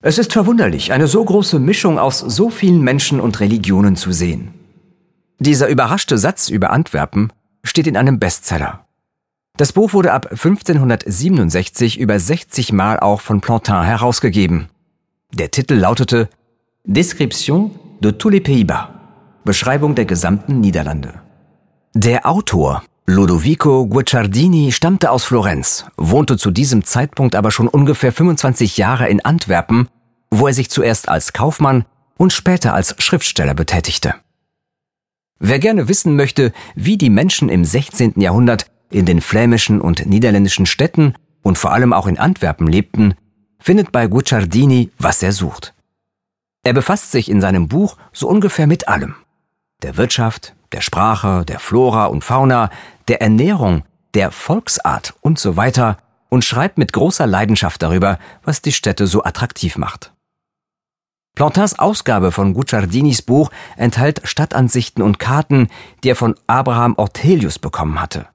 Es ist verwunderlich, eine so große Mischung aus so vielen Menschen und Religionen zu sehen. Dieser überraschte Satz über Antwerpen steht in einem Bestseller. Das Buch wurde ab 1567 über 60 Mal auch von Plantin herausgegeben. Der Titel lautete Description de tous les Pays-Bas, Beschreibung der gesamten Niederlande. Der Autor Ludovico Guicciardini stammte aus Florenz, wohnte zu diesem Zeitpunkt aber schon ungefähr 25 Jahre in Antwerpen, wo er sich zuerst als Kaufmann und später als Schriftsteller betätigte. Wer gerne wissen möchte, wie die Menschen im 16. Jahrhundert in den flämischen und niederländischen Städten und vor allem auch in Antwerpen lebten, findet bei Guicciardini, was er sucht. Er befasst sich in seinem Buch so ungefähr mit allem. Der Wirtschaft, der Sprache, der Flora und Fauna, der Ernährung, der Volksart und so weiter und schreibt mit großer Leidenschaft darüber, was die Städte so attraktiv macht. Plantins Ausgabe von Guicciardinis Buch enthält Stadtansichten und Karten, die er von Abraham Ortelius bekommen hatte.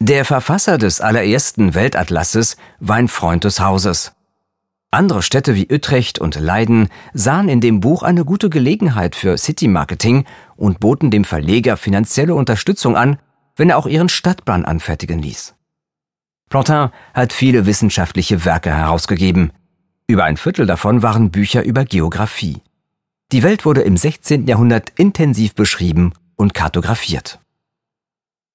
Der Verfasser des allerersten Weltatlasses war ein Freund des Hauses. Andere Städte wie Utrecht und Leiden sahen in dem Buch eine gute Gelegenheit für City-Marketing und boten dem Verleger finanzielle Unterstützung an, wenn er auch ihren Stadtplan anfertigen ließ. Plantin hat viele wissenschaftliche Werke herausgegeben. Über ein Viertel davon waren Bücher über Geographie. Die Welt wurde im 16. Jahrhundert intensiv beschrieben und kartografiert.